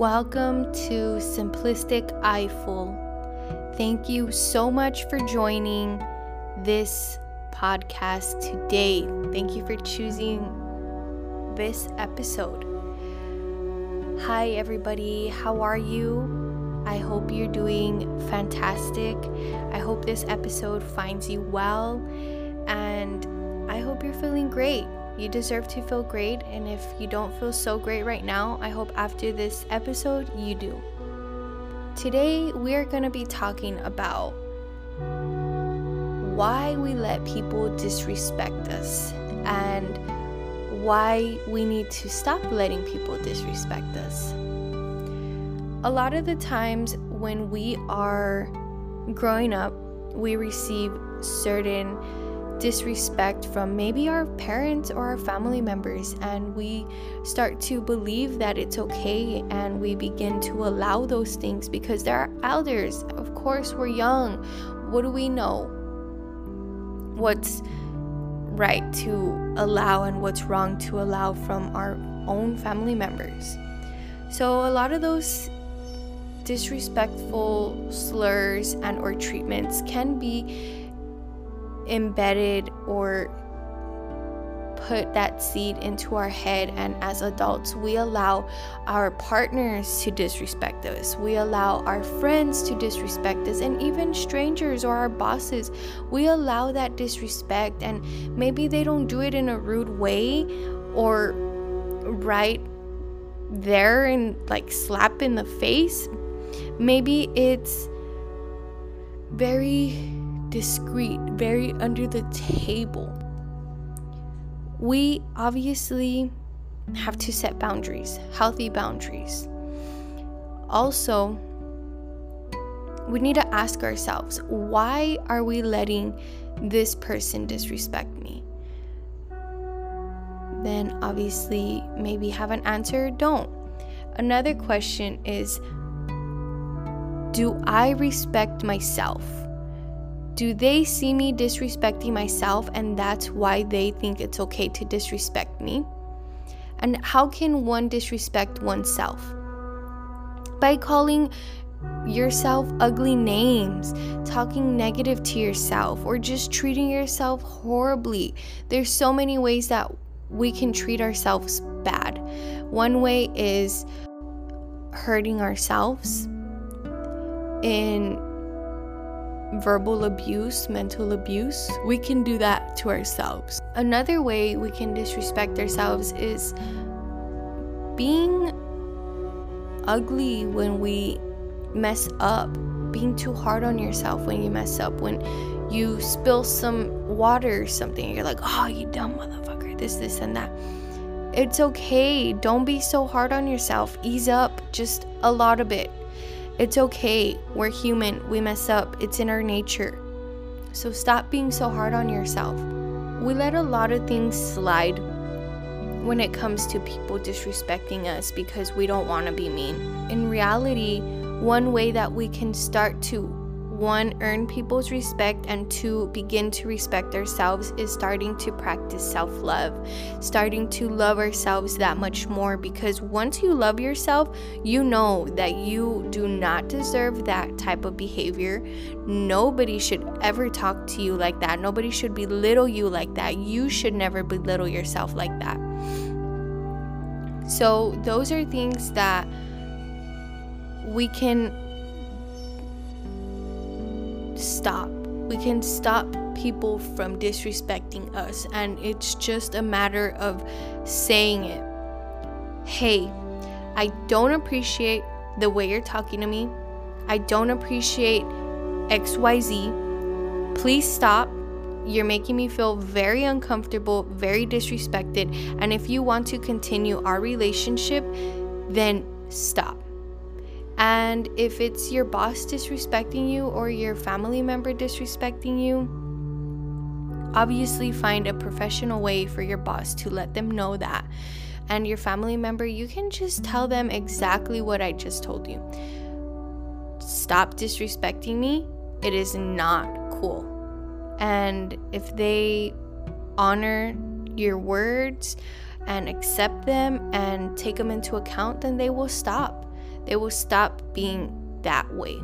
Welcome to Simplistic Eyeful. Thank you so much for joining this podcast today. Thank you for choosing this episode. Hi, everybody. How are you? I hope you're doing fantastic. I hope this episode finds you well, and I hope you're feeling great. You deserve to feel great, and if you don't feel so great right now, I hope after this episode you do. Today, we are going to be talking about why we let people disrespect us and why we need to stop letting people disrespect us. A lot of the times when we are growing up, we receive certain disrespect from maybe our parents or our family members, and we start to believe that it's okay and we begin to allow those things because there are elders. Of course, we're young. What do we know? What's right to allow and what's wrong to allow from our own family members. So, a lot of those disrespectful slurs and or treatments can be embedded or put that seed into our head and as adults we allow our partners to disrespect us. We allow our friends to disrespect us and even strangers or our bosses. We allow that disrespect and maybe they don't do it in a rude way or right there and like slap in the face. Maybe it's very discreet, very under the table. We obviously have to set boundaries, healthy boundaries. Also, we need to ask ourselves why are we letting this person disrespect me? Then, obviously, maybe have an answer, don't. Another question is Do I respect myself? Do they see me disrespecting myself and that's why they think it's okay to disrespect me? And how can one disrespect oneself? By calling yourself ugly names, talking negative to yourself, or just treating yourself horribly. There's so many ways that we can treat ourselves bad. One way is hurting ourselves in verbal abuse, mental abuse, we can do that to ourselves. Another way we can disrespect ourselves is being ugly when we mess up, being too hard on yourself when you mess up, when you spill some water or something, you're like, oh, you dumb motherfucker, this, this, and that. It's okay. Don't be so hard on yourself. Ease up just a lot of it. It's okay. We're human. We mess up. It's in our nature. So stop being so hard on yourself. We let a lot of things slide when it comes to people disrespecting us because we don't want to be mean. In reality, one way that we can start to one, earn people's respect, and two, begin to respect ourselves is starting to practice self love, starting to love ourselves that much more. Because once you love yourself, you know that you do not deserve that type of behavior. Nobody should ever talk to you like that. Nobody should belittle you like that. You should never belittle yourself like that. So, those are things that we can stop. We can stop people from disrespecting us, and it's just a matter of saying it. Hey, I don't appreciate the way you're talking to me. I don't appreciate XYZ. Please stop. You're making me feel very uncomfortable, very disrespected. And if you want to continue our relationship, then stop. And if it's your boss disrespecting you or your family member disrespecting you, obviously find a professional way for your boss to let them know that. And your family member, you can just tell them exactly what I just told you. Stop disrespecting me. It is not cool. And if they honor your words and accept them and take them into account, then they will stop it will stop being that way.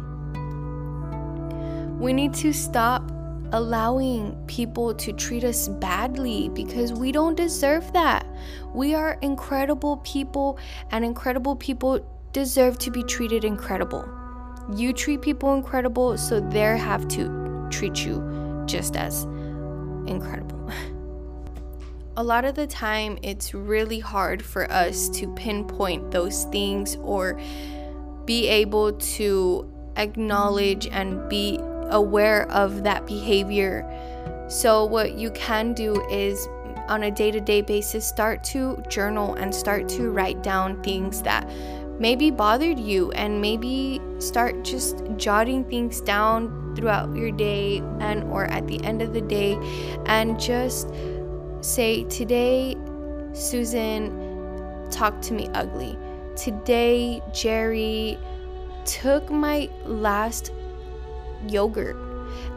We need to stop allowing people to treat us badly because we don't deserve that. We are incredible people, and incredible people deserve to be treated incredible. You treat people incredible, so they have to treat you just as incredible. A lot of the time, it's really hard for us to pinpoint those things or be able to acknowledge and be aware of that behavior. So, what you can do is on a day to day basis, start to journal and start to write down things that maybe bothered you and maybe start just jotting things down throughout your day and or at the end of the day and just say today Susan talked to me ugly. Today Jerry took my last yogurt.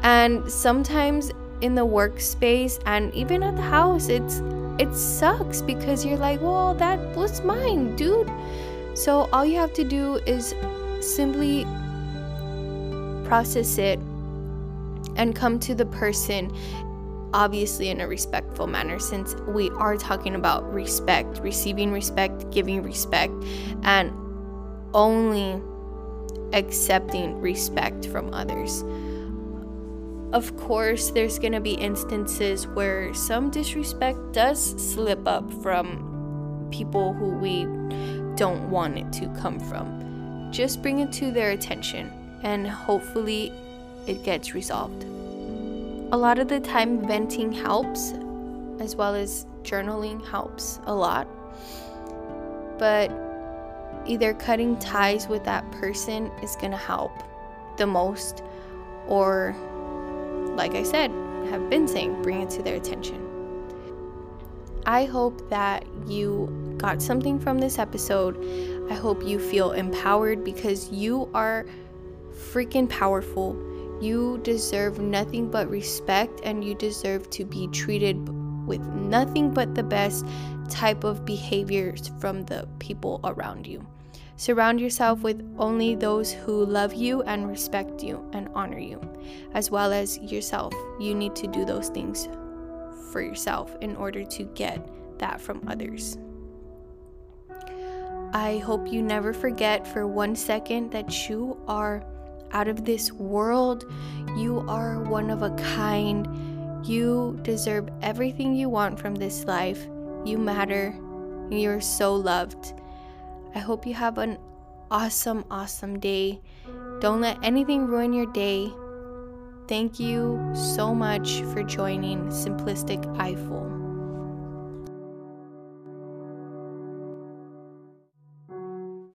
And sometimes in the workspace and even at the house, it's it sucks because you're like, well, that was mine, dude. So all you have to do is simply process it and come to the person obviously in a respectful manner since we are talking about respect receiving respect giving respect and only accepting respect from others. Of course, there's going to be instances where some disrespect does slip up from people who we don't want it to come from. Just bring it to their attention and hopefully it gets resolved. A lot of the time, venting helps, as well as journaling helps a lot. But either cutting ties with that person is going to help the most, or, like I said, have been saying, bring it to their attention. I hope that you got something from this episode. I hope you feel empowered because you are freaking powerful. You deserve nothing but respect and you deserve to be treated with nothing but the best type of behaviors from the people around you. Surround yourself with only those who love you and respect you and honor you, as well as yourself. You need to do those things for yourself in order to get that from others. I hope you never forget for one second that you are out of this world. You are one of a kind. You deserve everything you want from this life. You matter. You're so loved. I hope you have an awesome, awesome day. Don't let anything ruin your day. Thank you so much for joining Simplistic Eyeful.